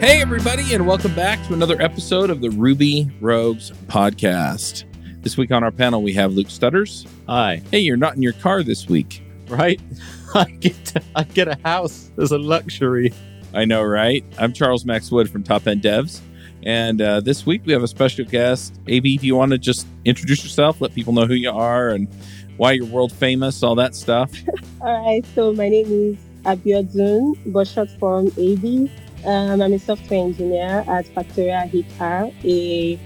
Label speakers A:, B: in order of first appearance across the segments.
A: Hey, everybody, and welcome back to another episode of the Ruby Rogues podcast. This week on our panel, we have Luke Stutters.
B: Hi.
A: Hey, you're not in your car this week.
B: Right? I get to, I get a house as a luxury.
A: I know, right? I'm Charles Max Wood from Top End Devs. And uh, this week we have a special guest. AB, do you want to just introduce yourself, let people know who you are and why you're world famous, all that stuff?
C: All right, so my name is Abiodun, but short form AB. Um, I'm a software engineer at Factorial HR, a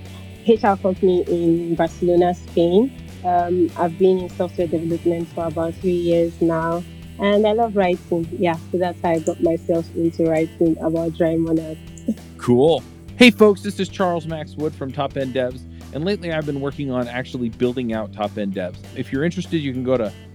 C: HR company in Barcelona, Spain. Um, I've been in software development for about three years now, and I love writing. Yeah, so that's how I got myself into writing about dry monads.
A: Cool. Hey, folks, this is Charles Max Wood from Top End Devs. And lately I've been working on actually building out Top End Devs. If you're interested, you can go to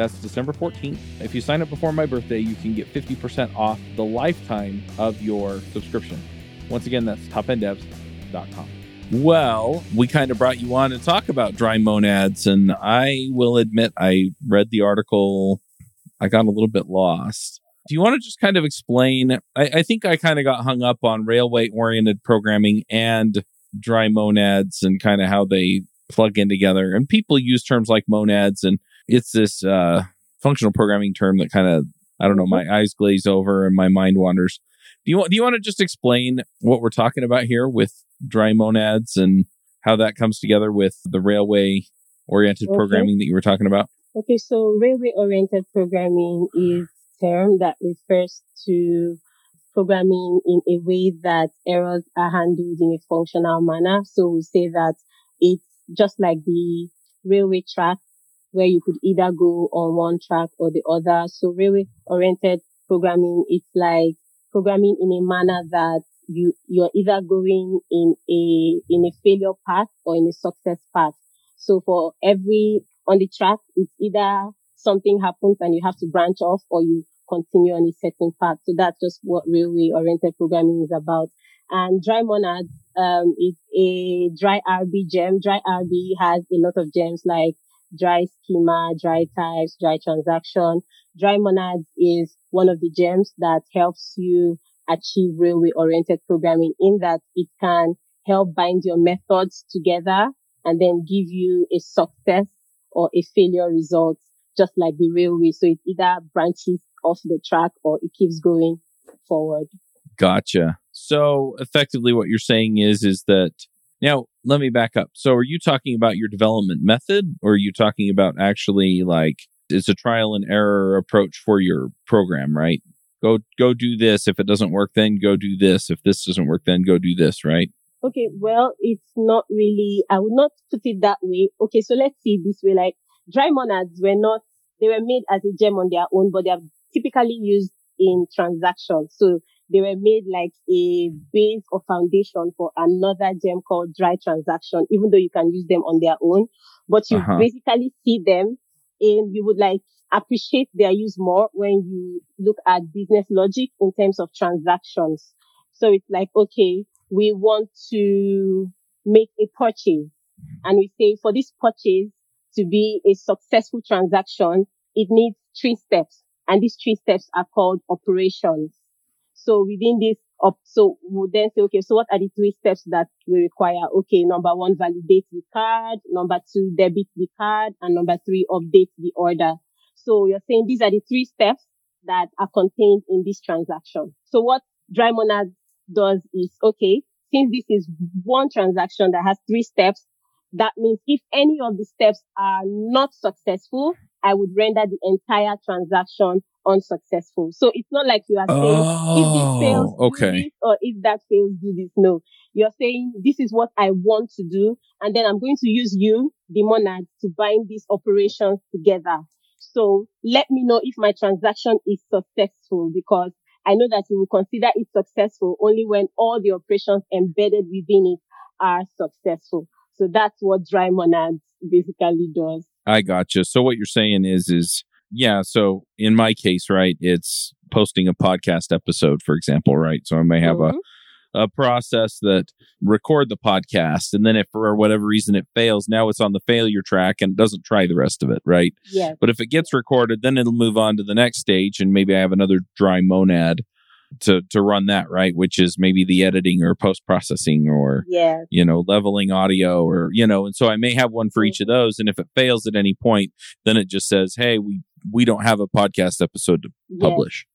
A: that's December 14th. If you sign up before my birthday, you can get 50% off the lifetime of your subscription. Once again, that's topenddevs.com. Well, we kind of brought you on to talk about dry monads, and I will admit I read the article. I got a little bit lost. Do you want to just kind of explain? I, I think I kind of got hung up on railway oriented programming and dry monads and kind of how they plug in together. And people use terms like monads, and it's this uh, functional programming term that kind of I don't know. My eyes glaze over and my mind wanders. Do you want do you want to just explain what we're talking about here with dry monads and how that comes together with the railway oriented
C: Okay.
A: programming that you were talking about?
C: Okay, so railway oriented programming is a term that refers to programming in a way that errors are handled in a functional manner. So we say that it's just like the railway track where you could either go on one track or the other. So railway oriented programming, it's like programming in a manner that you, you're either going in a, in a failure path or in a success path. So for every on the track, it's either something happens and you have to branch off or you continue on a certain path. So that's just what railway oriented programming is about. And dry monads, um, is a dry RB gem. Dry RB has a lot of gems like dry schema, dry types, dry transaction. Dry monads is one of the gems that helps you achieve railway oriented programming in that it can help bind your methods together and then give you a success or a failure result, just like the railway. So it either branches off the track or it keeps going forward.
A: Gotcha. So effectively what you're saying is is that now let me back up. So are you talking about your development method or are you talking about actually like it's a trial and error approach for your program, right? Go go do this. If it doesn't work, then go do this. If this doesn't work, then go do this, right?
C: Okay, well, it's not really, I would not put it that way. Okay, so let's see this way. Like dry monads were not, they were made as a gem on their own, but they are typically used in transactions. So they were made like a base or foundation for another gem called dry transaction, even though you can use them on their own. But you
A: Uh-huh.
C: basically see them and you would like appreciate their use more when you look at business logic in terms of transactions. So it's like, okay, we want to make a purchase and we say for this purchase to be a successful transaction, it needs three steps and these three steps are called operations. So within this up, so we'll then say, okay, so what are the three steps that we require? Okay, number one, validate the card. Number two, debit the card. And number three, update the order. So you're saying these are the three steps that are contained in this transaction. So what Dry Monad does is, okay, since this is one transaction that has three steps, that means if any of the steps are not successful, I would render the entire transaction unsuccessful. So it's not like you are saying,
A: Oh,
C: if this fails, oh, do
A: okay.
C: this, or if that fails, do this. No, you're saying this is what I want to do, and then I'm going to use you, the monad, to bind these operations together. So let me know if my transaction is successful because I know that you will consider it successful only when all the operations embedded within it are successful. So that's what dry monads basically does.
A: I gotcha. So what you're saying is, is yeah. So in my case, right, it's posting a podcast episode, for example, right. So I may have
C: Mhm.
A: a, a process that record the podcast, and then if for whatever reason it fails, now it's on the failure track and it doesn't try the rest of it, right?
C: yes,
A: But if it gets recorded, then it'll move on to the next stage, and maybe I have another dry monad to to run that, right? Which is maybe the editing or post processing or
C: yes,
A: you know, leveling audio or, you know, and so I may have one for each of those. And if it fails at any point, then it just says, Hey, we, we don't have a podcast episode to
C: yes.
A: publish.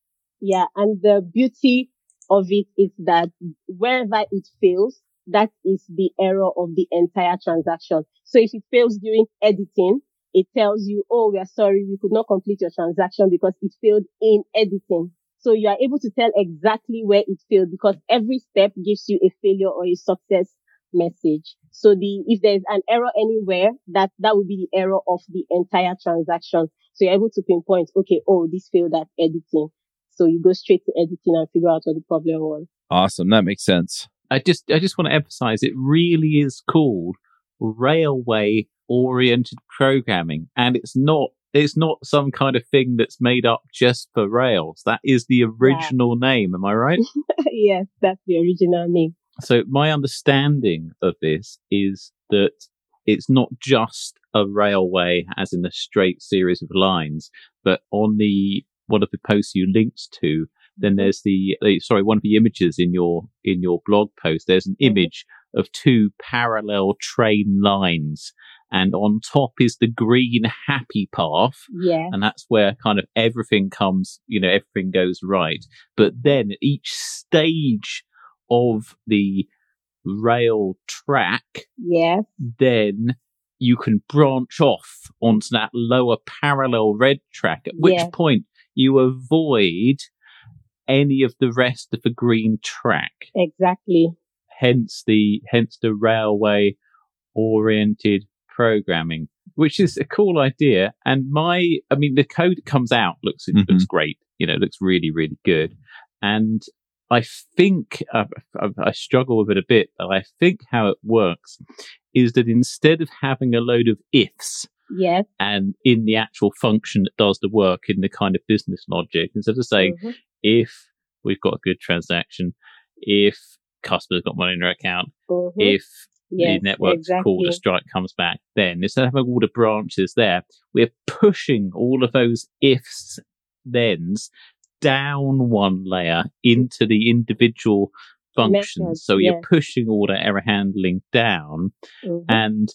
C: Yeah, and the beauty of it is that wherever it fails, that is the error of the entire transaction. So if it fails during editing, it tells you, oh, we are sorry, we could not complete your transaction because it failed in editing. So you are able to tell exactly where it failed because every step gives you a failure or a success message. So the, if there's an error anywhere, that, that would be the error of the entire transaction. So you're able to pinpoint, okay, oh, this failed at editing. So you go straight to editing and figure out what the problem was.
A: Awesome. That makes sense.
B: I just I just want to emphasize it really is called railway oriented programming and it's not it's not some kind of thing that's made up just for rails that is the original name am i right
C: yes, that's the original name.
B: So my understanding of this is that it's not just a railway as in a straight series of lines but on the one of the posts you linked to then there's the sorry one of the images in your in your blog post there's an
C: Mhm.
B: image of two parallel train lines and on top is the green happy path
C: Yeah.
B: and that's where kind of everything comes you know everything goes right but then at each stage of the rail track
C: Yes.
B: then you can branch off onto that lower parallel red track, at which
C: Yeah.
B: point you avoid any of the rest of the green track.
C: Exactly.
B: Hence the, hence the railway oriented programming, which is a cool idea. And my, I mean, the code that comes out looks, it
A: Mhm.
B: looks great. You know, it looks really, really good. And I think uh, I, I struggle with it a bit, but I think how it works is that instead of having a load of ifs
C: Yes.
B: and in the actual function that does the work in the kind of business logic, instead of saying
C: Mhm.
B: if we've got a good transaction, if customers got money in their account,
C: Mhm.
B: if
C: Yes,
B: the network's called
C: exactly.
B: a strike comes back, then instead of having all the branches there, we're pushing all of those ifs, thens down one layer into the individual functions.
C: Methods,
B: so you're
C: yes.
B: pushing all the error handling down,
C: Mhm.
B: and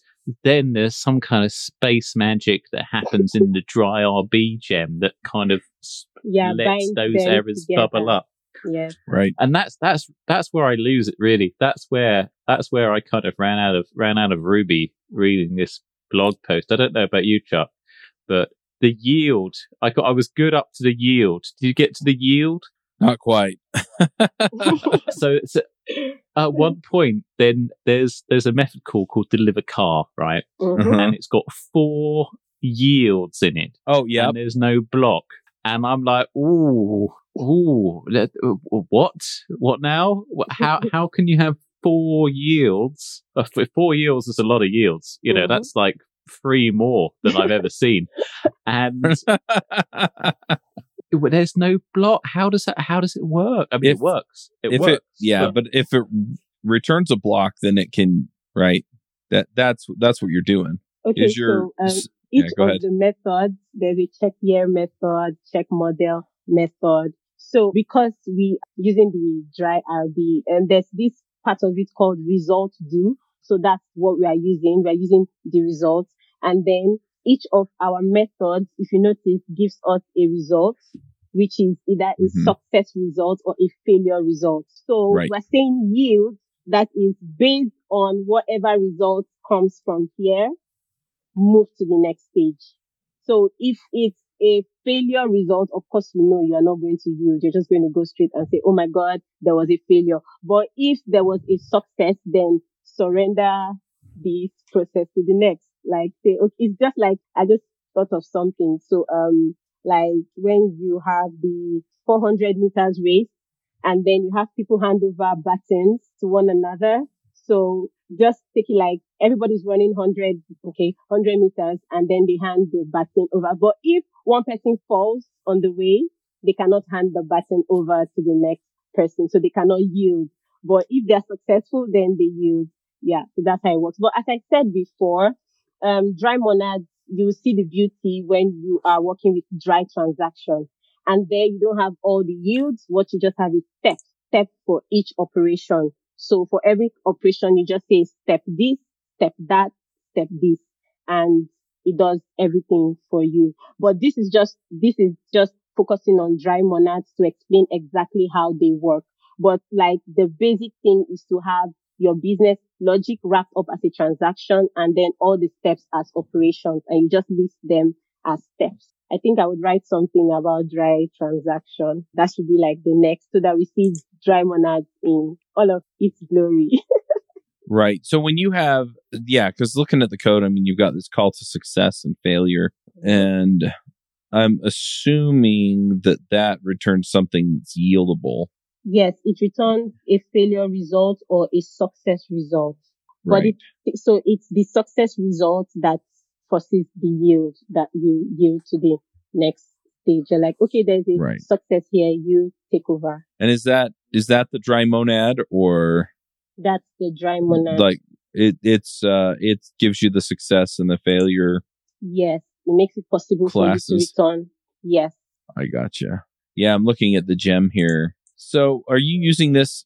B: then there's some kind of space magic that happens in the dry RB gem that kind of
C: yeah,
B: lets
C: binds
B: those errors
C: together.
B: bubble up
C: Yeah.
A: Right.
B: and that's that's that's where I lose it really. That's where that's where I kind of ran out of ran out of Ruby reading this blog post. I don't know about you, Chuck, but the yield I got I was good up to the yield. Did you get to the yield?
A: Not quite.
B: so, so at one point, then there's there's a method call called deliver car, right?
C: Mhm.
A: Uh-huh.
B: And it's got four yields in it.
A: Oh, yeah.
B: and there's no block. And I'm like, ooh, ooh, let- uh, what? What now? How how can you have four yields? Uh, four yields is a lot of yields. You know,
C: Mhm.
B: that's like three more than I've ever seen. And there's no block. How does that? How does it work? I mean,
A: If-
B: it works. It
A: if
B: works.
A: it, yeah,
B: but-
A: but if it returns a block, then it can, right? That, that's, that's what you're doing.
C: Okay,
A: Is your,
C: so um, each
A: yeah,
C: of
A: ahead.
C: the methods, there's a check year method, check model method. So because we using the dry RB, and there's this part of it called result do. So that's what we are using. We are using the results. And then each of our methods, if you notice, gives us a result, which is either a
A: Mhm.
C: success result or a failure result. So
A: Right.
C: we're saying yield that is based on whatever result comes from here move to the next stage. So if it's a failure result, of course, you know you're not going to yield. You're just going to go straight and say, Oh my God, there was a failure. But if there was a success, then surrender this process to the next. Like say, okay, it's just like, I just thought of something. So, um, like when you have the 400 meters race and then you have people hand over batons to one another. So just take it like everybody's running 100, okay, 100 meters and then they hand the baton over. But if one person falls on the way, they cannot hand the baton over to the next person. So they cannot yield. But if they're successful, then they yield. Yeah. So that's how it works. But as I said before, um, dry monads, you will see the beauty when you are working with dry transactions. And there you don't have all the yields. What you just have is steps, steps for each operation. So for every operation, you just say step this, step that, step this, and it does everything for you. But this is just, this is just focusing on dry monads to explain exactly how they work. But like the basic thing is to have your business logic wrapped up as a transaction and then all the steps as operations and you just list them as steps. I think I would write something about dry transaction. That should be like the next so that we see dry monads in all of its glory.
A: right. So when you have, yeah, because looking at the code, I mean, you've got this call to success and failure. And I'm assuming that that returns something that's yieldable.
C: Yes, it returns a failure result or a success result.
A: Right.
C: But it, so it's the success result that forces the yield that you yield to the next stage. You're like, okay, there's a right. success here. You take over.
A: And is that, is that the dry monad or?
C: That's the dry monad.
A: Like it, it's, uh, it gives you the success and the failure.
C: Yes. It makes it possible classes. for you to return. Yes.
A: I gotcha. Yeah. I'm looking at the gem here. So are you using this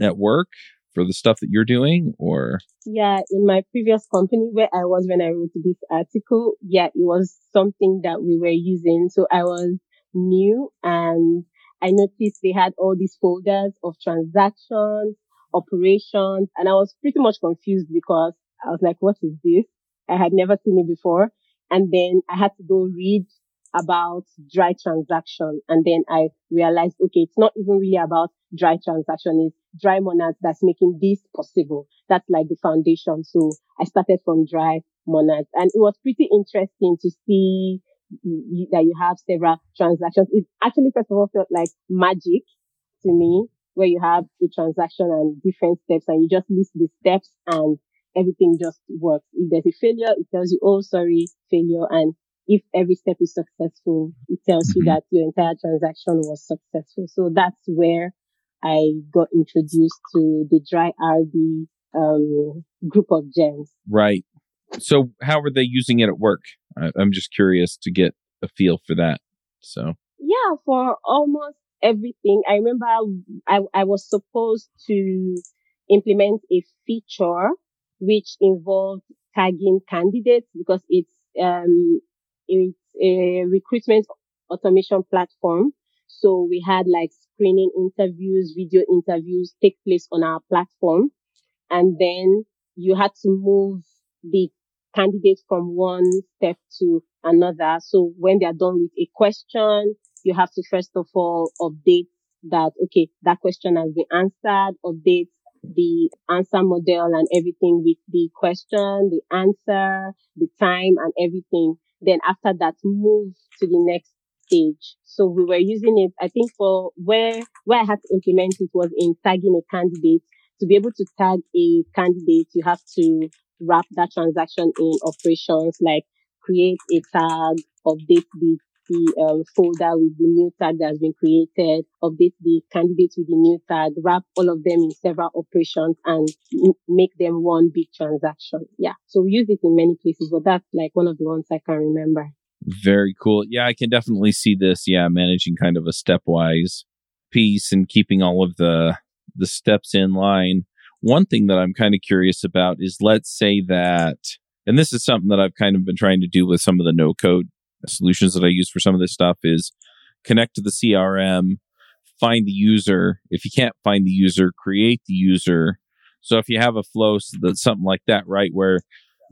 A: at work? for the stuff that you're doing or?
C: Yeah, in my previous company where I was when I wrote this article, yeah, it was something that we were using. So I was new and I noticed they had all these folders of transactions, operations, and I was pretty much confused because I was like, what is this? I had never seen it before. And then I had to go read about dry transaction. And then I realized, okay, it's not even really about dry transaction. It's dry monads that's making this possible. That's like the foundation. So I started from dry monads and it was pretty interesting to see that you have several transactions. It actually, first of all, felt like magic to me where you have a transaction and different steps and you just list the steps and everything just works. If there's a failure, it tells you, oh, sorry, failure. And if every step is successful, it tells mm-hmm. you that your entire transaction was successful. So that's where I got introduced to the dry RB um, group of gems.
A: Right. So how are they using it at work? I, I'm just curious to get a feel for that. So
C: yeah, for almost everything. I remember I, I was supposed to implement a feature which involved tagging candidates because it's um it's a recruitment automation platform. So we had like screening interviews, video interviews take place on our platform. And then you had to move the candidate from one step to another. So when they are done with a question, you have to first of all update that, okay, that question has been answered, update the answer model and everything with the question, the answer, the time and everything. Then after that, move to the next stage. So we were using it, I think for where, where I had to implement it was in tagging a candidate. To be able to tag a candidate, you have to wrap that transaction in operations like create a tag, update the the um, folder with the new tag that has been created, update the candidates with the new tag, wrap all of them in several operations and make them one big transaction. Yeah. So we use it in many places, but that's like one of the ones I can remember.
A: Very cool. Yeah, I can definitely see this. Yeah, managing kind of a stepwise piece and keeping all of the the steps in line. One thing that I'm kind of curious about is let's say that and this is something that I've kind of been trying to do with some of the no code solutions that I use for some of this stuff is connect to the CRM, find the user. If you can't find the user, create the user. So if you have a flow, so that something like that, right, where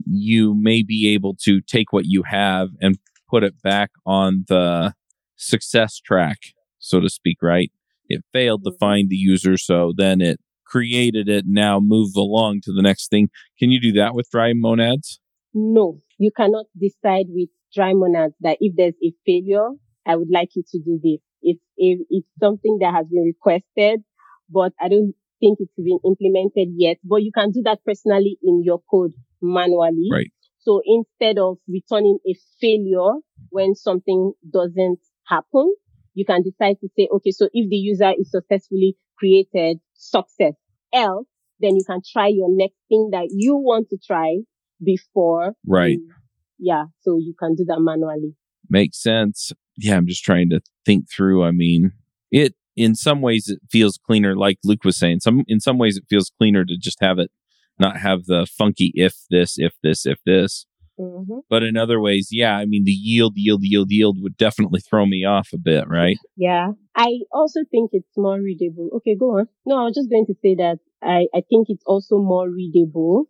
A: you may be able to take what you have and put it back on the success track, so to speak, right? It failed to
C: Mhm.
A: find the user, so then it created it, now move along to the next thing. Can you do that with dry monads?
C: No, you cannot decide with dry monads that if there's a failure, I would like you to do this. It's a, it's something that has been requested, but I don't think it's been implemented yet. But you can do that personally in your code manually.
A: Right.
C: So instead of returning a failure when something doesn't happen, you can decide to say, okay, so if the user is successfully created, success. Else, then you can try your next thing that you want to try before.
A: Right.
C: you- yeah. So you can do that manually.
A: Makes sense. Yeah, I'm just trying to think through. I mean, it in some ways it feels cleaner, like Luke was saying. Some in some ways it feels cleaner to just have it not have the funky if this, if this, if this.
C: hmm
A: But in other ways, yeah, I mean the yield, yield, yield, yield would definitely throw me off a bit, right?
C: Yeah. I also think it's more readable. Okay, go on. No, I was just going to say that I, I think it's also more readable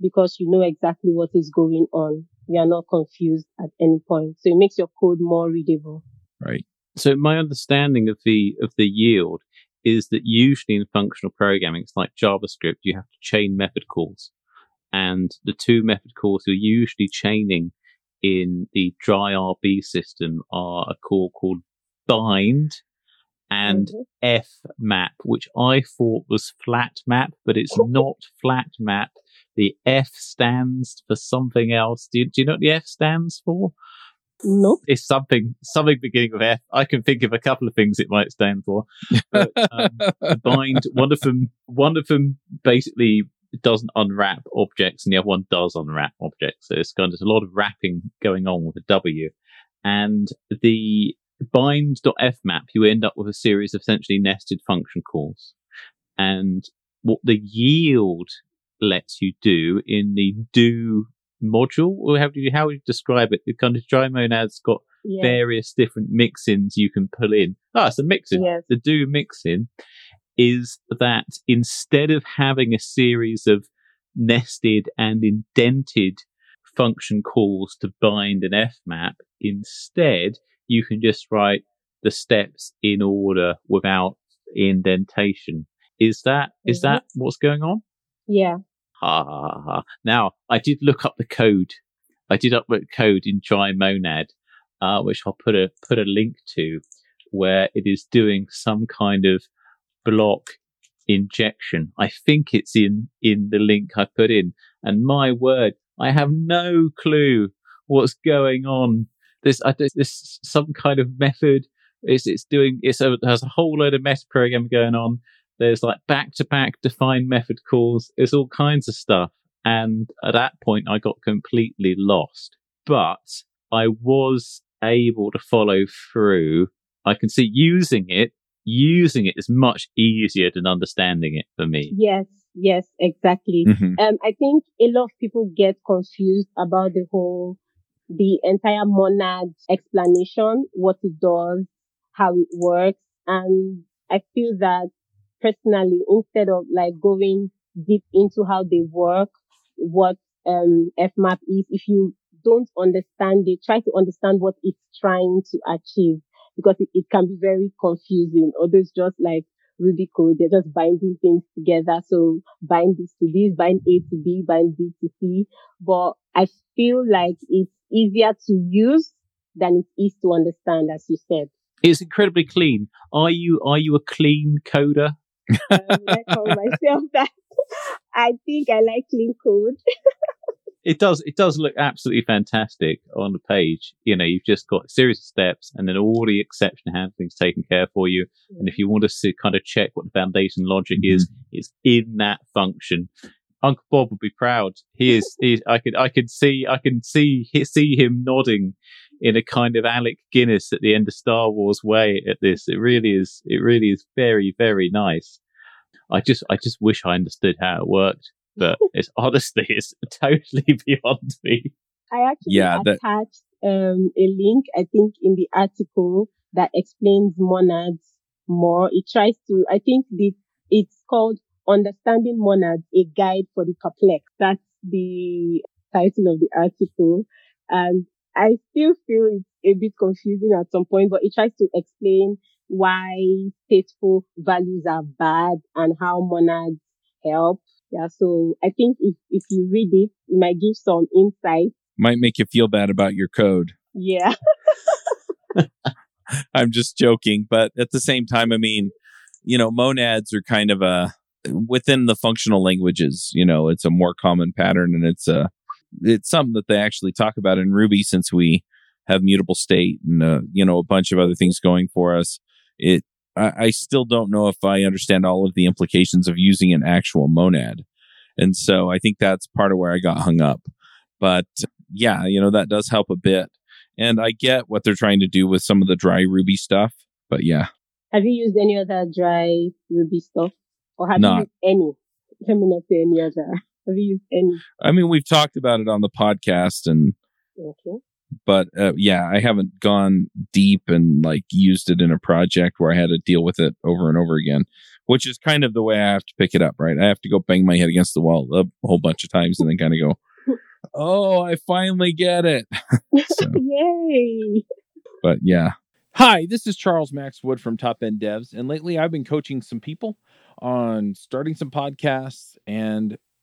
C: because you know exactly what is going on. We are not confused at any point. So it makes your code more readable.
A: Right.
B: So my understanding of the of the yield is that usually in functional programming, it's like JavaScript, you have to chain method calls, and the two method calls you're usually chaining in the dry RB system are a call called bind and
C: Mhm.
B: F map, which I thought was flat map, but it's not flat map. The F stands for something else. Do you, do you know what the F stands for?
C: Nope.
B: It's something something beginning with F. I can think of a couple of things it might stand for. But um, the bind, one of them, one of them basically doesn't unwrap objects, and the other one does unwrap objects. So it's kind of there's a lot of wrapping going on with a W, and the bind.f map, you end up with a series of essentially nested function calls. And what the yield lets you do in the do module, or how do you, how would you describe it? The kind of dry monad's got various different mix-ins you can pull in. Ah, it's a mix-in.
C: Yes.
B: The do mix-in is that instead of having a series of nested and indented function calls to bind an fmap, instead you can just write the steps in order without indentation. Is that is that what's going on?
C: Yeah.
B: Ha ha ha. Now, I did look up the code. I did upload code in Dry Monad, uh, which I'll put a put a link to, where it is doing some kind of block injection. I think it's in in the link I put in, and my word, I have no clue what's going on. This this some kind of method. It's it's doing it's a, there's a whole load of mess program going on. There's like back to back defined method calls. There's all kinds of stuff. And at that point, I got completely lost. But I was able to follow through. I can see using it, using it is much easier than understanding it for me.
C: Yes. Yes. Exactly.
A: Mhm.
C: Um, I think a lot of people get confused about the whole, the entire monad explanation, what it does, how it works. And I feel that personally, instead of like going deep into how they work, what, um, FMAP is, if you don't understand it, try to understand what it's trying to achieve because it, it can be very confusing. Although it's just like Ruby code, they're just binding things together. So bind this to this, bind A to B, bind B to C. But I feel like it's easier to use than it is to understand, as you said.
B: It's incredibly clean. Are you are you a clean coder?
C: Um, I call myself that. I think I like clean code.
B: It does it does look absolutely fantastic on the page. You know, you've just got a series of steps and then all the exception handling's taken care for you. And if you want us to see, kind of check what the foundation logic is, it's in that function. Uncle Bob would be proud. He is. He, I could. I could see. I can see. See him nodding in a kind of Alec Guinness at the end of Star Wars way at this. It really is. It really is very, very nice. I just. I just wish I understood how it worked, but it's honestly, it's totally beyond me.
C: I actually
A: Yeah, that-
C: attached um, a link, I think, in the article that explains monads more. It tries to, I think the, it's called Understanding Monads, a guide for the perplexed. That's the title of the article. And I still feel it's a bit confusing at some point, but it tries to explain why stateful values are bad and how monads help. Yeah. So I think if, if you read it, it might give some insight.
A: Might make you feel bad about your code.
C: Yeah.
A: I'm just joking, but at the same time, I mean, you know, monads are kind of a within the functional languages. You know, it's a more common pattern, and it's a it's something that they actually talk about in Ruby since we have mutable state and uh, you know a bunch of other things going for us. It I, I still don't know if I understand all of the implications of using an actual monad, and so I think that's part of where I got hung up. But yeah, you know that does help a bit. And I get what they're trying to do with some of the dry Ruby stuff, but yeah.
C: Have you used any other dry Ruby stuff? Or have
A: Not.
C: you used any? Let me not say any other. Have you used any?
A: I mean, we've talked about it on the podcast and,
C: Okay.
A: but uh, yeah, I haven't gone deep and like used it in a project where I had to deal with it over and over again, which is kind of the way I have to pick it up, right? I have to go bang my head against the wall a whole bunch of times and then kind of go, oh, I finally get it. So-
C: Yay.
A: but yeah. Hi, this is Charles Max Wood from Top End Devs, and lately I've been coaching some people on starting some podcasts and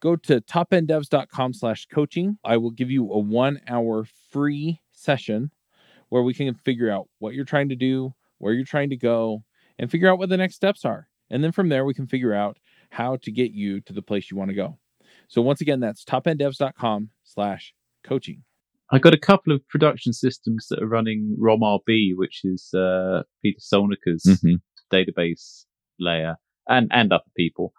A: go to topenddevs.com slash coaching. I will give you a one hour free session where we can figure out what you're trying to do, where you're trying to go, and figure out what the next steps are. And then from there, we can figure out how to get you to the place you want to go. So once again, that's topenddevs.com slash coaching.
B: I got a couple of production systems that are running ROMRB, which is uh, Peter Solnica's
A: Mm-hmm.
B: database layer, and and other people,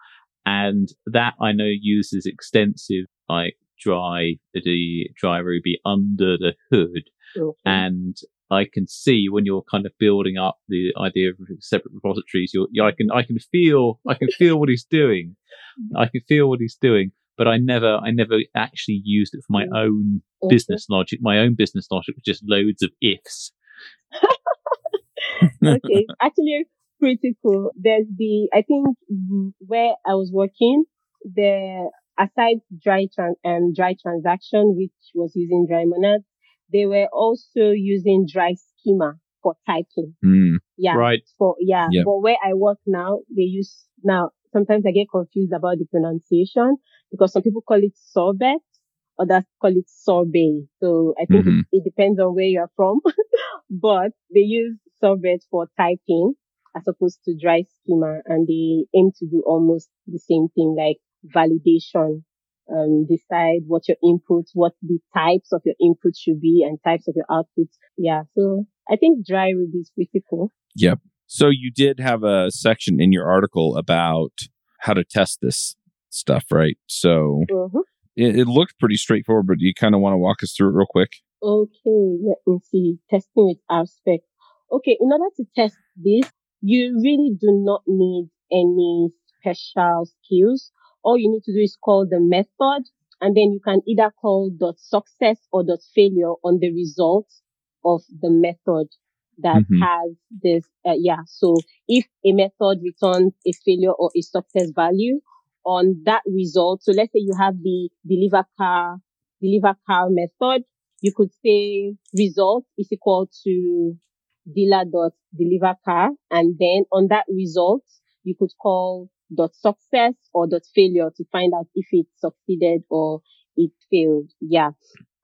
B: and that I know uses extensive like dry the dry Ruby under the hood,
C: Okay.
B: and I can see when you're kind of building up the idea of separate repositories. You're, you I can I can feel I can feel what he's doing. I can feel what he's doing, but I never I never actually used it for my mm. own
C: Okay.
B: business logic. My own business logic was just loads of ifs.
C: okay, actually pretty cool. There's the, I think where I was working, the, aside dry tran, um, dry transaction, which was using dry monad, they were also using dry schema for typing.
A: Mm.
C: Yeah.
B: Right.
C: For, yeah.
A: Yep.
C: But where I work now, they use, now, sometimes I get confused about the pronunciation because some people call it sorbet, others call it sorbet. So I think
A: Mhm.
C: it, it depends on where you're from, but they use sorbet for typing as opposed to dry schema and they aim to do almost the same thing like validation. Um, decide what your inputs, what the types of your inputs should be and types of your outputs. Yeah. So I think dry Ruby is pretty cool.
A: Yep. So you did have a section in your article about how to test this stuff, right? So
C: Mhm.
A: it, it looked pretty straightforward, but you kind of want to walk us through it real quick.
C: Okay, let me see. Testing with RSpec. Okay, in order to test this, you really do not need any special skills. All you need to do is call the method and then you can either call dot success or dot failure on the result of the method that
A: Mhm.
C: has this, uh, yeah. So if a method returns a failure or a success value on that result, so let's say you have the deliver car, deliver car method, you could say result is equal to dealer dot deliver car. And then on that result, you could call dot success or dot failure to find out if it succeeded or it failed. Yeah.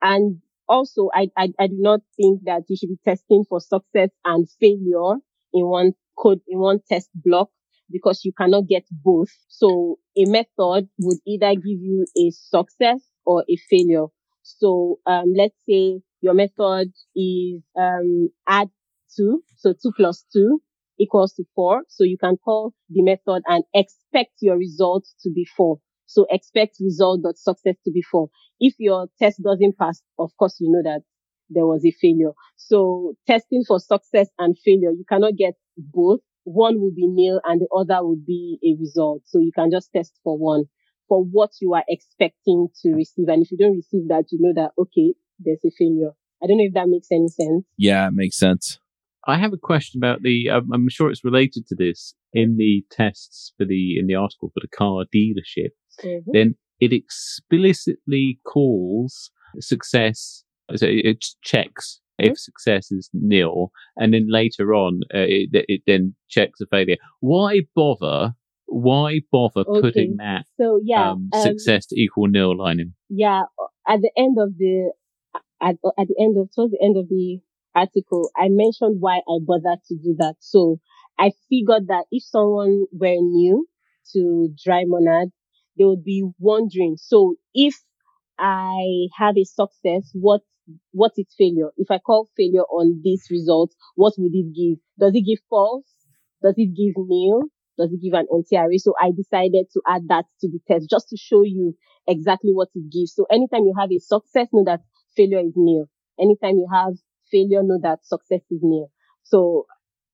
C: And also, I, I, I do not think that you should be testing for success and failure in one code, in one test block because you cannot get both. So a method would either give you a success or a failure. So, um, let's say your method is, um, add two. So two plus two equals to four. So you can call the method and expect your result to be four. So expect result dot success to be four. If your test doesn't pass, of course, you know that there was a failure. So testing for success and failure, you cannot get both one will be nil and the other will be a result. So you can just test for one for what you are expecting to receive. And if you don't receive that, you know that, okay, there's a failure. I don't know if that makes any sense.
A: Yeah, it makes sense.
B: I have a question about the. Um, I'm sure it's related to this in the tests for the in the article for the car dealership. Mm-hmm. Then it explicitly calls success. So it checks if mm-hmm. success is nil, and then later on uh, it, it then checks a failure. Why bother why bother okay. putting that
C: so yeah
B: um, um, success to equal nil line in?
C: Yeah, at the end of the at, at the end of towards the end of the article, I mentioned why I bothered to do that. So I figured that if someone were new to dry monad, they would be wondering. So if I have a success, what what is failure? If I call failure on this result, what would it give? Does it give false? Does it give nil? does it give an array? So I decided to add that to the test just to show you exactly what it gives. So anytime you have a success, know that failure is nil. Anytime you have failure, know that success is near. So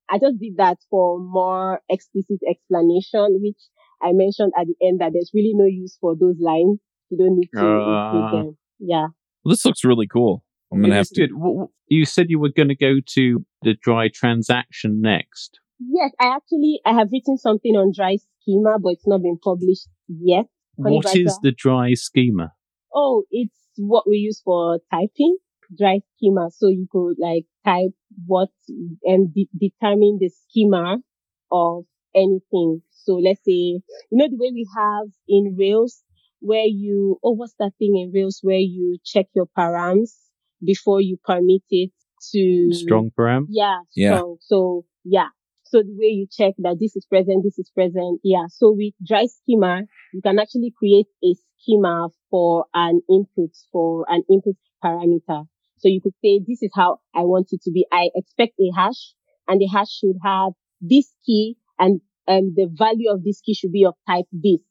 C: I just did that for more explicit explanation, which I mentioned at the end that there's really no use for those lines. You don't need to uh, include them. Yeah.
A: Well, this looks really cool. I'm gonna have to.
B: You said you were going to go to the dry transaction next.
C: Yes, I actually I have written something on dry schema, but it's not been published yet.
B: What is the dry schema?
C: Oh, it's what we use for typing dry schema. So you could like type what and de- determine the schema of anything. So let's say, you know, the way we have in Rails where you, oh, what's that thing in Rails where you check your params before you permit it to
B: strong param?
C: Yeah. Strong. Yeah. So yeah. So the way you check that this is present, this is present. Yeah. So with dry schema, you can actually create a schema for an input, for an input parameter. So you could say, this is how I want it to be. I expect a hash and the hash should have this key and um, the value of this key should be of type this.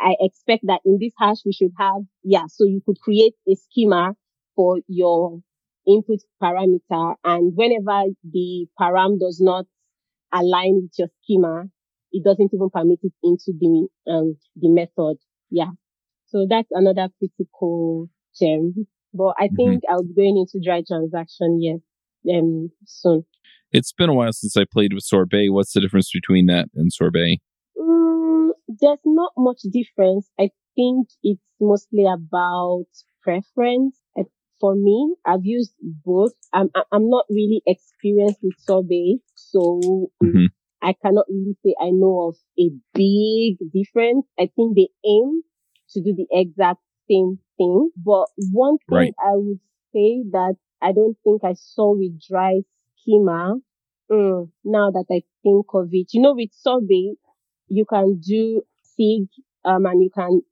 C: I expect that in this hash we should have, yeah, so you could create a schema for your input parameter. And whenever the param does not align with your schema, it doesn't even permit it into the, um, the method. Yeah. So that's another cool gem. But I mm-hmm. think mm-hmm. I'll be going into dry transaction, yes, um, soon.
A: It's been a while since I played with Sorbet. What's the difference between that and Sorbet?
C: Mm, there's not much difference. I think it's mostly about preference. For me, I've used both. I'm, I'm not really experienced with Sorbet, so mm-hmm. I cannot really say I know of a big difference. I think they aim to do the exact same thing. But one thing right. I would say that I don't think I saw with dry schema, mm, now that I think of it, you know, with Sorbet, you can do sig, um, and you can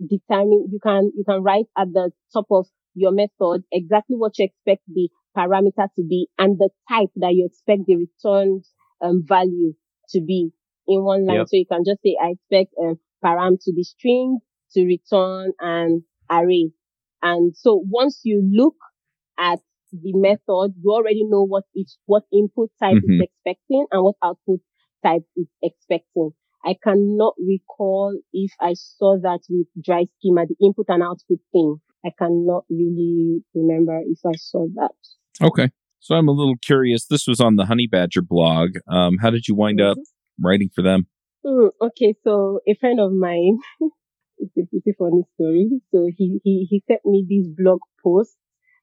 C: determine, you can, you can write at the top of your method exactly what you expect the parameter to be and the type that you expect the returned um, value to be in one line. Yep. So you can just say, I expect a um, param to be string to return an array. And so once you look at the method, you already know what each, what input type mm-hmm. is expecting and what output type is expecting. I cannot recall if I saw that with dry schema, the input and output thing. I cannot really remember if I saw that.
A: Okay. So I'm a little curious. This was on the Honeybadger blog. Um, how did you wind mm-hmm. up writing for them?
C: Mm, okay. So a friend of mine, it's a pretty funny story. So he, he, he sent me this blog post.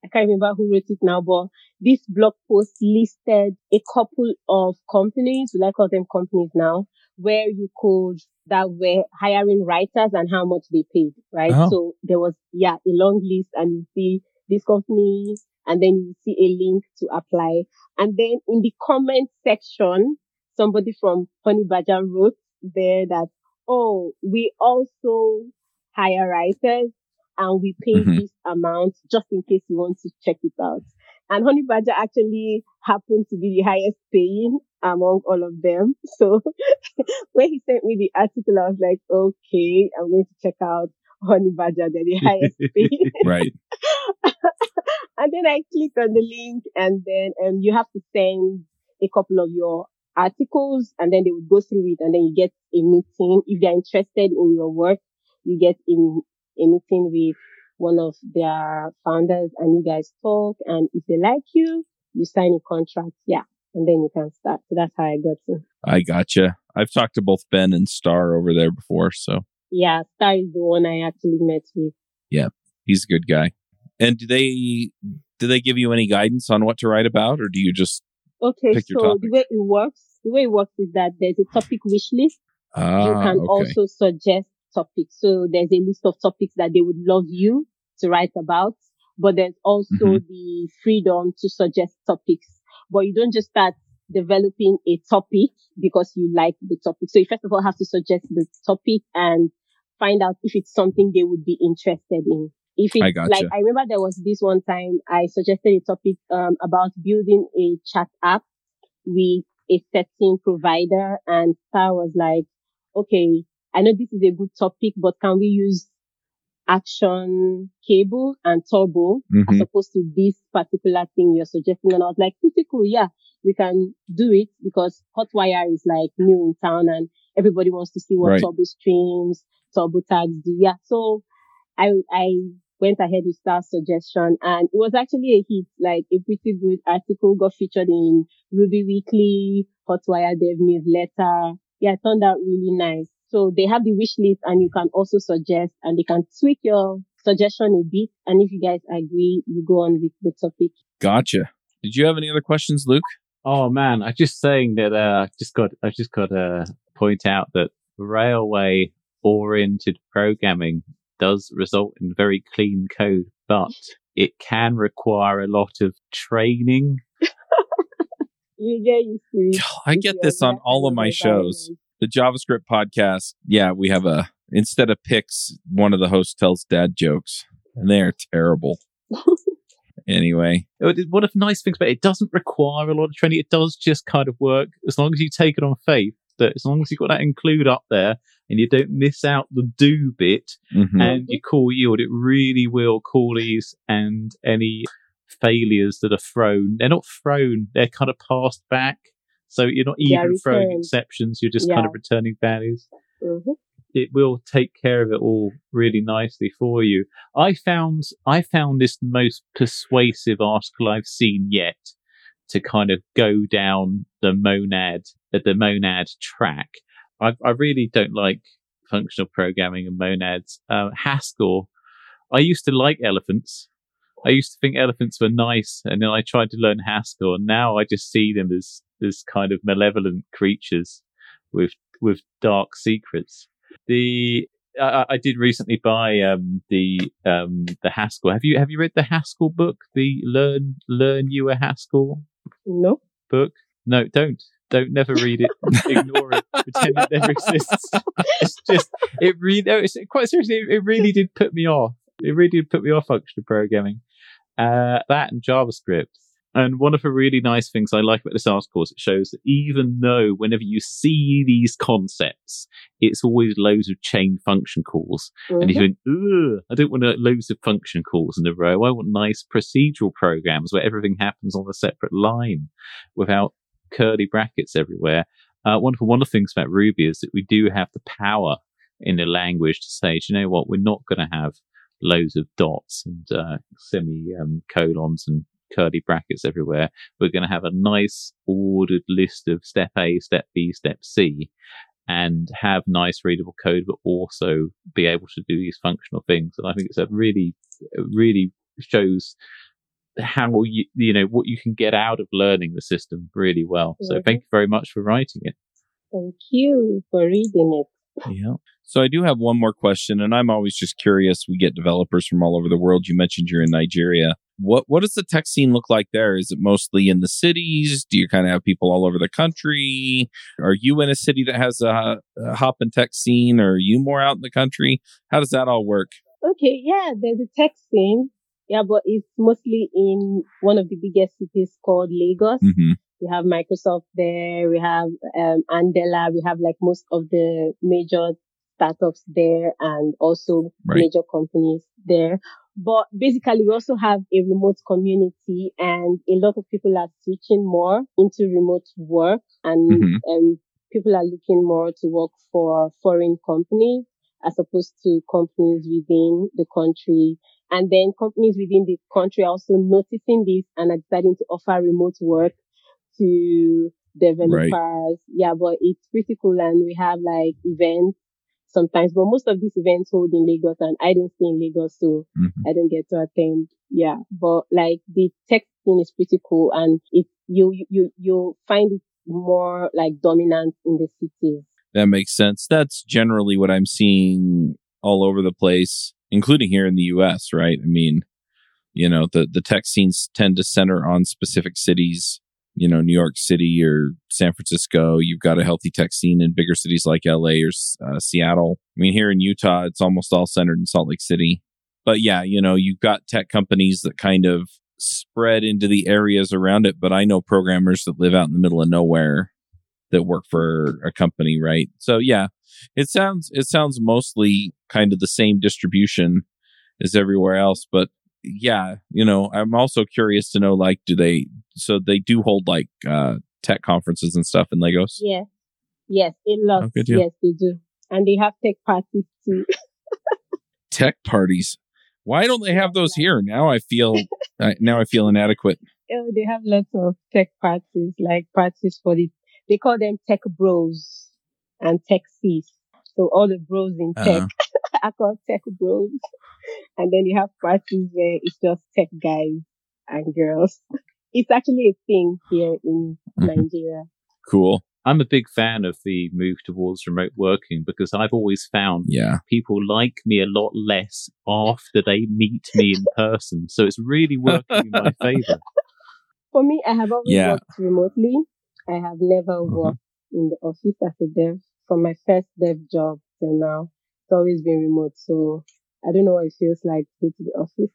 C: I can't remember who wrote it now, but this blog post listed a couple of companies, we like call them companies now, where you could, that were hiring writers and how much they paid, right? Oh. So there was, yeah, a long list and you see this company and then you see a link to apply. And then in the comment section, somebody from Honeybadger wrote there that, oh, we also hire writers and we pay mm-hmm. this amount just in case you want to check it out. And Honeybadger actually happened to be the highest paying among all of them. So when he sent me the article, I was like, okay, I'm going to check out Honeybadger. They're the highest paying.
A: right.
C: and then I clicked on the link and then um, you have to send a couple of your articles and then they would go through it and then you get a meeting. If they're interested in your work, you get in a meeting with one of their founders and you guys talk. And if they like you, you sign a contract. Yeah. And then you can start. So that's how I got to.
A: I gotcha. I've talked to both Ben and Starr over there before. So
C: yeah, Starr is the one I actually met with.
A: Yeah. He's a good guy. And do they, do they give you any guidance on what to write about or do you just
C: Okay. So
A: topic?
C: the way it works, the way it works is that there's a topic wish list.
A: Ah,
C: you can
A: okay.
C: also suggest topics. So there's a list of topics that they would love you to write about, but there's also
A: Mhm.
C: the freedom to suggest topics. But you don't just start developing a topic because you like the topic. So you first of all have to suggest the topic and find out if it's something they would be interested in. If it's
A: I gotcha.
C: like, I remember there was this one time I suggested a topic, um, about building a chat app with a certain provider and Starr was like, okay, I know this is a good topic, but can we use action cable and turbo as
A: Mhm.
C: opposed to this particular thing you're suggesting? And I was like, pretty cool. Yeah, we can do it because Hotwire is like new in town and everybody wants to see what
A: Right.
C: turbo streams, turbo tags do. Yeah. So I, I went ahead with Starr's suggestion and it was actually a hit, like a pretty good article got featured in Ruby Weekly, Hotwire Dev newsletter. Yeah, it turned out really nice. So they have the wish list and you can also suggest and they can tweak your suggestion a bit. And if you guys agree, you go on with the topic.
A: Gotcha. Did you have any other questions, Luke?
B: Oh man, I just saying that. Uh, I just got. I just got to point out that railway oriented programming does result in very clean code, but it can require a lot of training.
C: You get used to.
A: I get this on all of my shows. The JavaScript podcast. Yeah, we have a instead of picks, one of the hosts tells dad jokes, and they are terrible. anyway,
B: Uh, One of the nice things about it, it doesn't require a lot of training. It does just kind of work as long as you take it on faith. That as long as you've got that include up there and you don't miss out the do bit,
A: mhm.
B: and you call yield, it really will call these and any failures that are thrown. They're not thrown; they're kind of passed back. So you're not
C: Yeah,
B: even throwing
C: returned.
B: exceptions; you're just kind of returning values.
C: Mhm.
B: It will take care of it all really nicely for you. I found I found this the most persuasive article I've seen yet to kind of go down the monad uh, the monad track. I, I really don't like functional programming and monads. Uh, Haskell, I used to like elephants. I used to think elephants were nice, and then I tried to learn Haskell, and now I just see them as as kind of malevolent creatures with with dark secrets. The I, I did recently buy um, the um, the Haskell. Have you have you read the Haskell book? The Learn Learn You a Haskell
C: No.
B: book? No, don't. Don't never read it. Ignore it. Pretend it never exists. It's just, it really, no, it's quite seriously, it, it really did put me off. It really did put me off functional programming. Uh, that and JavaScript. And one of the really nice things I like about this article is it shows that even though whenever you see these concepts, it's always loads of chain function calls. And
C: Mhm.
B: you're going, Ugh, I don't want loads of function calls in a row. I want nice procedural programs where everything happens on a separate line without curly brackets everywhere. Uh, one of the wonderful things about Ruby is that we do have the power in the language to say, "Do you know what, we're not going to have loads of dots and uh, semi um, colons and curly brackets everywhere. We're going to have a nice ordered list of step A, step B, step C and have nice readable code, but also be able to do these functional things. And I think it's a really, really shows how you, you know, what you can get out of learning the system really well. So thank you very much for writing it.
C: Thank you for reading it.
B: Yeah.
A: So I do have one more question, and I'm always just curious. We get developers from all over the world. You mentioned you're in Nigeria. What what does the tech scene look like there? Is it mostly in the cities? Do you kind of have people all over the country? Are you in a city that has a, a hop and tech scene, or are you more out in the country? How does that all work?
C: Okay, yeah, there's a tech scene. Yeah, but it's mostly in one of the biggest cities called Lagos.
A: hmm
C: We have Microsoft there. We have um, Andela. We have like most of the major startups there and also
A: Right.
C: major companies there. But basically we also have a remote community and a lot of people are switching more into remote work and,
A: Mhm.
C: and people are looking more to work for foreign companies as opposed to companies within the country. And then companies within the country are also noticing this and are deciding to offer remote work to developers. Yeah, but it's pretty cool and we have like events sometimes, but most of these events hold in Lagos and I don't stay in Lagos, so
A: Mhm.
C: I don't get to attend. Yeah, but like the tech thing is pretty cool and it, you, you, you, you find it more like dominant in the cities.
A: That makes sense. That's generally what I'm seeing all over the place, including here in the US, right? I mean, you know, the, the tech scenes tend to center on specific cities, you know, New York City or San Francisco. You've got a healthy tech scene in bigger cities like LA or uh, Seattle. I mean, here in Utah, it's almost all centered in Salt Lake City. But yeah, you know, you've got tech companies that kind of spread into the areas around it. But I know programmers that live out in the middle of nowhere that work for a company, right? So yeah, it sounds it sounds mostly kind of the same distribution as everywhere else, but yeah, you know, I'm also curious to know like do they so they do hold like uh tech conferences and stuff in Lagos?
C: Yes. Yes, a lot.
A: Oh,
C: yes, they do. And they have tech parties too.
A: Tech parties. Why don't they have those here? Now I feel I now I feel inadequate.
C: Oh, they have lots of tech parties, like parties for the, they call them tech bros and tech sis. So all the bros in tech
A: Uh-huh.
C: are called tech bros. And then you have parties where it's just tech guys and girls. It's actually a thing here in
A: Mhm.
C: Nigeria.
A: Cool.
B: I'm a big fan of the move towards remote working because I've always found
A: Yeah.
B: people like me a lot less after they meet me in person. So it's really working in my favor.
C: For me, I have always
A: Yeah.
C: worked remotely. I have never
A: Mhm.
C: worked in the office as a dev. From my first dev job till now, it's always been remote. So I don't know what it feels like to go to the office.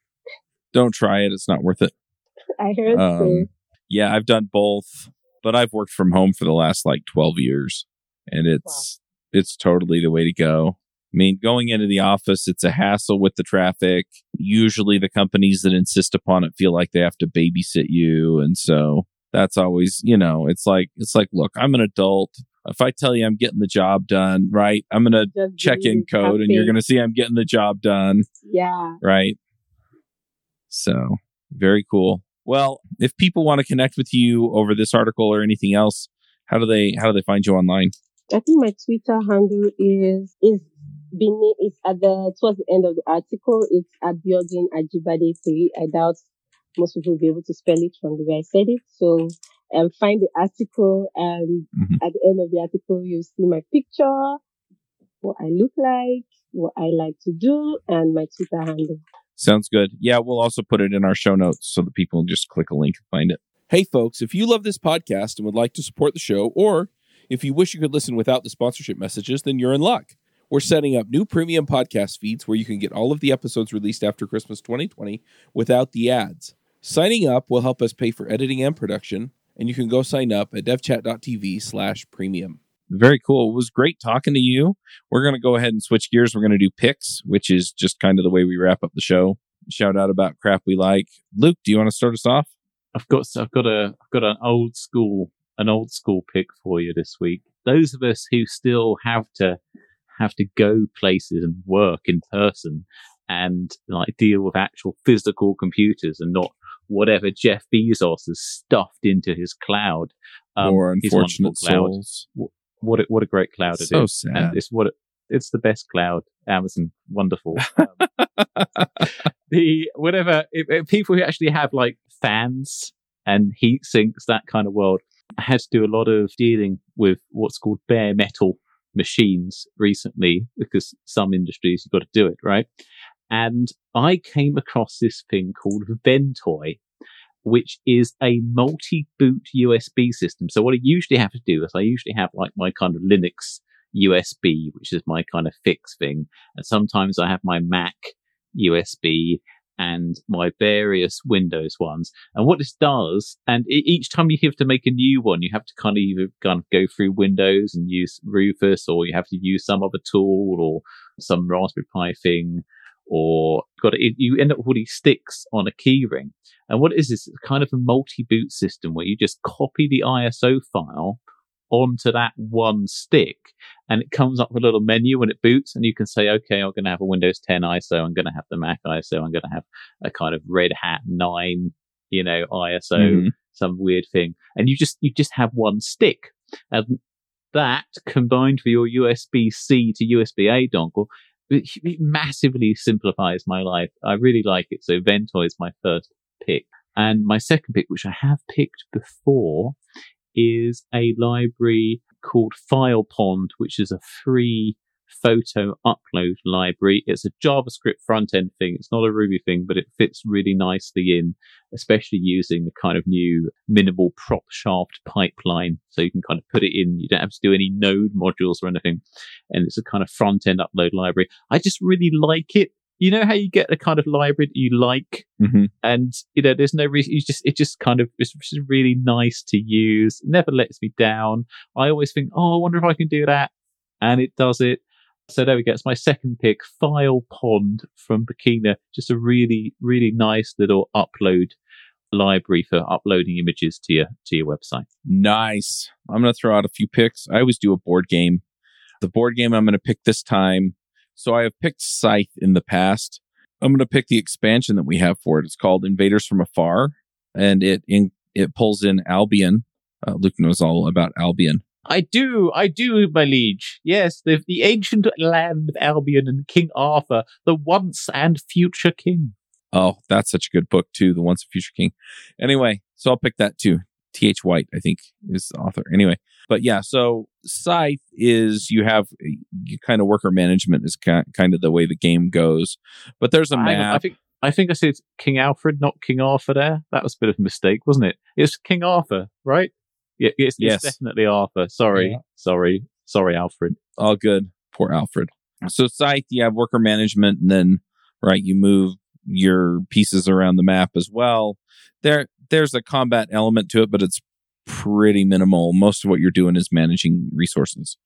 A: Don't try it. It's not worth it.
C: I heard so.
A: Um, yeah, I've done both, but I've worked from home for the last like 12 years and it's, it's totally the way to go. I mean, going into the office, it's a hassle with the traffic. Usually the companies that insist upon it feel like they have to babysit you. And so that's always, you know, it's like, it's like, look, I'm an adult. If I tell you I'm getting the job done, right? I'm going to check in code and you're going to see I'm getting the job done
C: Yeah.
A: right? So very cool. Well, if people want to connect with you over this article or anything else, how do they how do they find you online?
C: I think my Twitter handle is is beneath it's at the towards the end of the article. It's at Abiodun Ajibade three. I doubt most people will be able to spell it from the way I said it. So um find the article and
A: Mhm.
C: at the end of the article you'll see my picture, what I look like, what I like to do, and my Twitter handle.
A: Sounds good. Yeah, we'll also put it in our show notes so that people can just click a link and find it. Hey, folks, if you love this podcast and would like to support the show, or if you wish you could listen without the sponsorship messages, then you're in luck. We're setting up new premium podcast feeds where you can get all of the episodes released after Christmas 2020 without the ads. Signing up will help us pay for editing and production, and you can go sign up at devchat.tv slash premium. Very cool. It was great talking to you. We're going to go ahead and switch gears. We're going to do picks, which is just kind of the way we wrap up the show. Shout out about crap we like. Luke, do you want to start us off?
B: I've got I've got a I've got an old school an old school pick for you this week. Those of us who still have to have to go places and work in person and like deal with actual physical computers and not whatever Jeff Bezos has stuffed into his cloud. Um,
A: or
B: his
A: unfortunate
B: cloud.
A: souls.
B: What a, what a great cloud it is!
A: So sad.
B: And it's what it, it's the best cloud. Amazon, wonderful. Um, the whatever if, if people who actually have like fans and heat sinks, that kind of world. I had to do a lot of dealing with what's called bare metal machines recently because some industries you've got to do it, right? And I came across this thing called Ventoy, which is a multi-boot USB system. So what I usually have to do is I usually have like my kind of Linux USB, which is my kind of fix thing. And sometimes I have my Mac USB and my various Windows ones. And what this does, and each time you have to make a new one, you have to kind of either kind of go through Windows and use Rufus, or you have to use some other tool or some Raspberry Pi thing, or got it, you end up with all these sticks on a keyring. And what is it is is it's kind of a multi-boot system where you just copy the ISO file onto that one stick and it comes up with a little menu when it boots and you can say, okay, I'm going to have a Windows 10 ISO. I'm going to have the Mac ISO. I'm going to have a kind of Red Hat 9, you know, ISO, mm-hmm. some weird thing. And you just, you just have one stick. And that combined with your USB C to USB A dongle, it, massively simplifies my life. I really like it. So Ventoy is my first pick. And my second pick, which I have picked before, is a library called FilePond, which is a free photo upload library. It's a JavaScript front end thing. It's not a Ruby thing, but it fits really nicely in, especially using the kind of new minimal Propshaft pipeline. So you can kind of put it in. You don't have to do any node modules or anything. And it's a kind of front end upload library. I just really like it you know how you get a kind of library that you like
A: mm-hmm.
B: and you know there's no reason you just it just kind of it's just really nice to use it never lets me down i always think oh i wonder if i can do that and it does it so there we go it's my second pick file pond from PQINA just a really really nice little upload library for uploading images to your to your website
A: nice i'm going to throw out a few picks i always do a board game the board game i'm going to pick this time so I have picked Scythe in the past. I'm going to pick the expansion that we have for it. It's called Invaders from Afar, and it in, it pulls in Albion. Uh, Luke knows all about Albion.
B: I do, I do, my liege. Yes, the the ancient land of Albion and King Arthur, the once and future king.
A: Oh, that's such a good book too, the once and future king. Anyway, so I'll pick that too. T.H. White, I think, is the author. Anyway, but yeah, so Scythe is you have you kind of worker management is kind of the way the game goes, but there's a map.
B: I think I think I said King Alfred, not King Arthur. There, that was a bit of a mistake, wasn't it? It's King Arthur, right? Yeah, it's, yes. it's definitely Arthur. Sorry, yeah. sorry, sorry, Alfred.
A: All good. Poor Alfred. So Scythe, you have worker management, and then right, you move your pieces around the map as well. There, there's a combat element to it, but it's pretty minimal. Most of what you're doing is managing resources.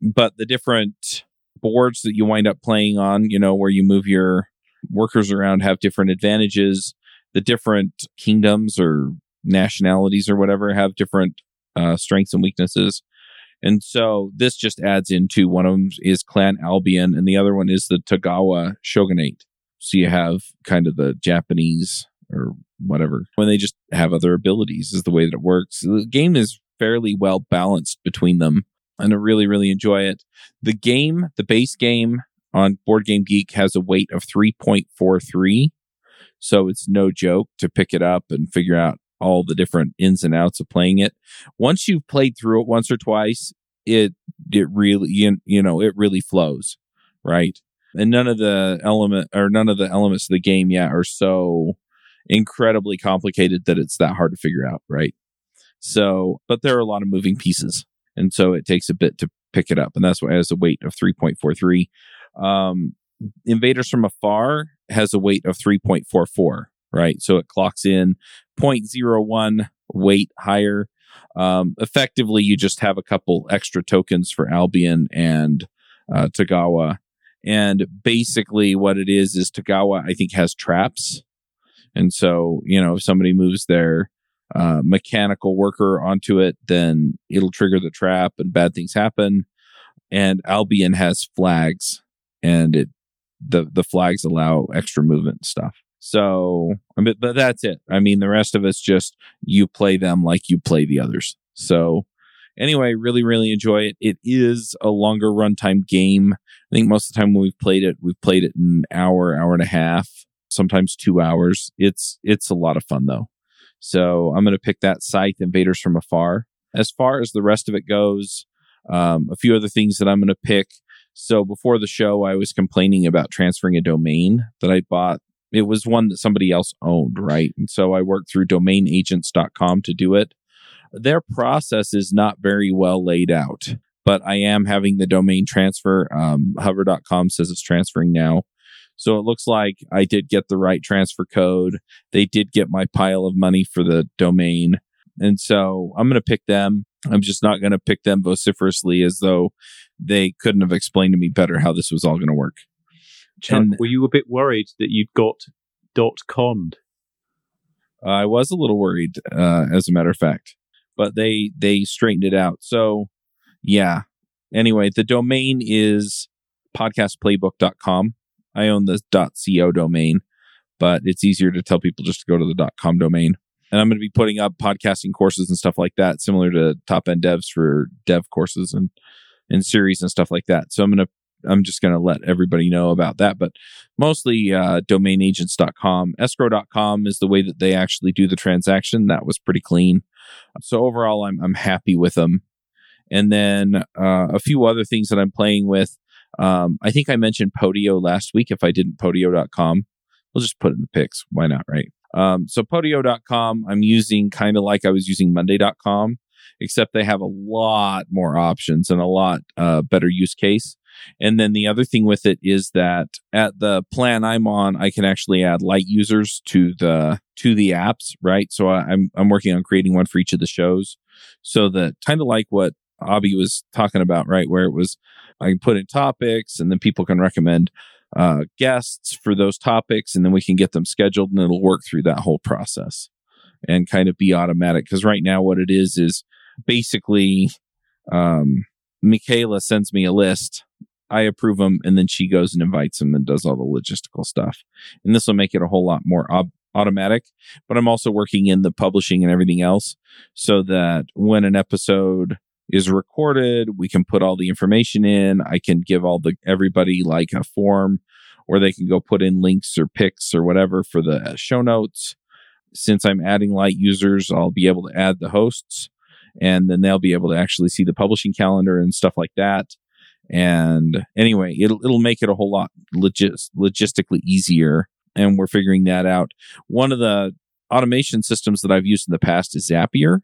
A: But the different boards that you wind up playing on, you know, where you move your workers around have different advantages. The different kingdoms or nationalities or whatever have different uh, strengths and weaknesses. And so this just adds into one of them is Clan Albion and the other one is the Togawa Shogunate. So you have kind of the Japanese or whatever when they just have other abilities is the way that it works. The game is fairly well balanced between them and I really, really enjoy it. The game, the base game on Board Game Geek has a weight of 3.43. So it's no joke to pick it up and figure out all the different ins and outs of playing it. Once you've played through it once or twice, it, it really, you, you know, it really flows, right? And none of the element or none of the elements of the game yet are so incredibly complicated that it's that hard to figure out, right? So, but there are a lot of moving pieces. And so it takes a bit to pick it up. And that's why it has a weight of 3.43. Um, Invaders from Afar has a weight of 3.44, right? So it clocks in 0.01 weight higher. Um, effectively, you just have a couple extra tokens for Albion and uh, Togawa. And basically, what it is is Togawa, I think, has traps and so, you know, if somebody moves their uh, mechanical worker onto it, then it'll trigger the trap and bad things happen. And Albion has flags and it, the, the flags allow extra movement stuff. So, but, but that's it. I mean, the rest of us just you play them like you play the others. So, anyway, really, really enjoy it. It is a longer runtime game. I think most of the time when we've played it, we've played it an hour, hour and a half sometimes two hours. It's it's a lot of fun though. So I'm going to pick that Scythe Invaders from Afar. As far as the rest of it goes, um, a few other things that I'm going to pick. So before the show, I was complaining about transferring a domain that I bought. It was one that somebody else owned, right? And so I worked through domainagents.com to do it. Their process is not very well laid out, but I am having the domain transfer. Um, hover.com says it's transferring now. So it looks like I did get the right transfer code. They did get my pile of money for the domain. And so I'm going to pick them. I'm just not going to pick them vociferously as though they couldn't have explained to me better how this was all going to work.
B: Chuck,
A: And-
B: were you a bit worried that you'd got dot conned?
A: I was a little worried, uh, as a matter of fact, but they they straightened it out. So, yeah. Anyway, the domain is podcastplaybook.com. I own the .co domain, but it's easier to tell people just to go to the .com domain. And I'm going to be putting up podcasting courses and stuff like that, similar to Top End Devs for dev courses and and series and stuff like that. So I'm going to I'm just going to let everybody know about that, but mostly uh, domainagents.com. Escrow.com is the way that they actually do the transaction. That was pretty clean. So overall, I'm I'm happy with them. And then uh, a few other things that I'm playing with. Um, I think I mentioned Podio last week. If I didn't, Podio.com. We'll just put it in the picks. Why not, right? Um, so Podio.com, I'm using kind of like I was using Monday.com, except they have a lot more options and a lot uh, better use case. And then the other thing with it is that at the plan I'm on, I can actually add light users to the to the apps, right? So I, I'm I'm working on creating one for each of the shows, so that kind of like what Abby was talking about, right? Where it was I can put in topics, and then people can recommend uh, guests for those topics, and then we can get them scheduled, and it'll work through that whole process and kind of be automatic. Because right now, what it is is basically um, Michaela sends me a list. I approve them, and then she goes and invites them and does all the logistical stuff. And this will make it a whole lot more ob- automatic. But I'm also working in the publishing and everything else so that when an episode is recorded, we can put all the information in. I can give all the everybody like a form, or they can go put in links or pics or whatever for the uh, show notes. Since I'm adding light users, I'll be able to add the hosts and then they'll be able to actually see the publishing calendar and stuff like that. And anyway, it'll it'll make it a whole lot logis- logistically easier, and we're figuring that out. One of the automation systems that I've used in the past is Zapier,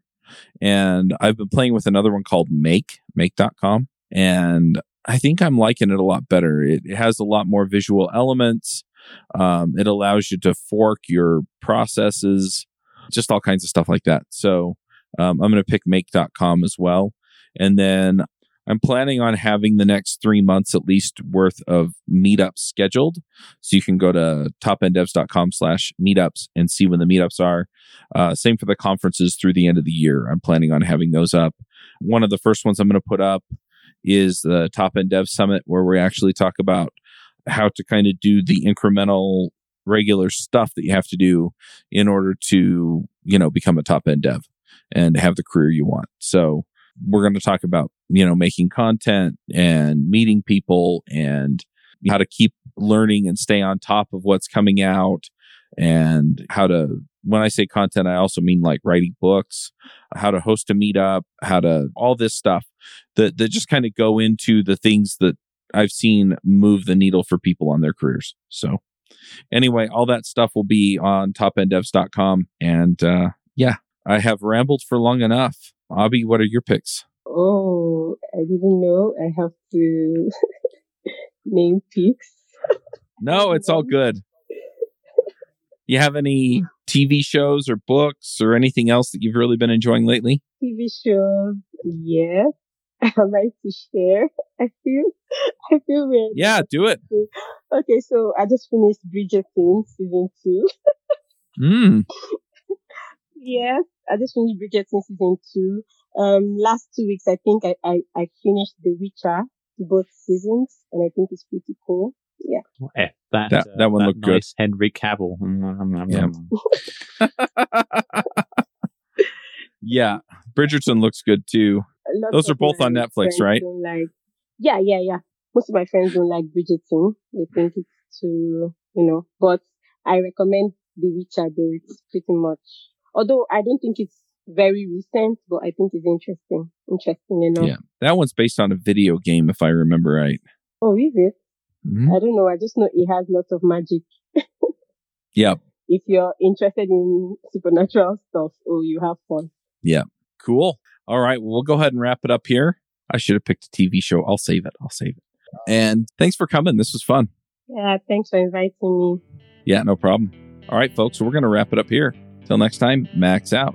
A: and I've been playing with another one called Make Make.com, and I think I'm liking it a lot better. It, it has a lot more visual elements. Um, it allows you to fork your processes, just all kinds of stuff like that. So um, I'm going to pick make.com as well. And then I'm planning on having the next three months at least worth of meetups scheduled. So you can go to topenddevs.com slash meetups and see when the meetups are. Uh, same for the conferences through the end of the year. I'm planning on having those up. One of the first ones I'm going to put up is the Top End Dev Summit, where we actually talk about how to kind of do the incremental regular stuff that you have to do in order to, you know, become a top end dev and have the career you want. So we're going to talk about, you know, making content and meeting people and how to keep learning and stay on top of what's coming out and how to, when I say content, I also mean like writing books, how to host a meetup, how to, all this stuff that, that just kind of go into the things that I've seen move the needle for people on their careers. So anyway, all that stuff will be on topenddevs.com. And, uh, yeah, I have rambled for long enough. Abby, what are your picks?
C: Oh, I didn't know I have to name peaks.
A: No, it's all good. You have any TV shows or books or anything else that you've really been enjoying lately?
C: TV shows, yes. I like to share. I feel, I feel weird.
A: Yeah, do it.
C: Okay, so I just finished Bridgerton season two.
A: Mm.
C: Yes, I just finished Bridgerton season two. Um, last two weeks, I think I, I, I finished The Witcher, both seasons, and I think it's pretty cool. Yeah.
B: Eh, that,
A: That-
B: uh,
A: that one looked good.
B: Henry Cavill.
A: Yeah. yeah, Bridgerton looks good too. Those are both on Netflix, right?
C: Like, yeah, yeah, yeah. Most of my friends don't like Bridgerton. They think it's too, you know, but I recommend The Witcher though. It's pretty much, although I don't think it's very recent, but I think it's interesting, interesting enough.
A: Yeah. That one's based on a video game, if I remember right.
C: Oh, is it?
A: Mhm.
C: I don't know. I just know it has lots of magic.
A: Yep.
C: If you're interested in supernatural stuff, oh, you have fun. Yeah.
A: Cool. All right. Well, we'll go ahead and wrap it up here. I should have picked a TV show. I'll save it. I'll save it. And thanks for coming. This was fun.
C: Yeah, thanks for inviting me.
A: Yeah, no problem. All right, folks. So we're going to wrap it up here. Till next time, Max out.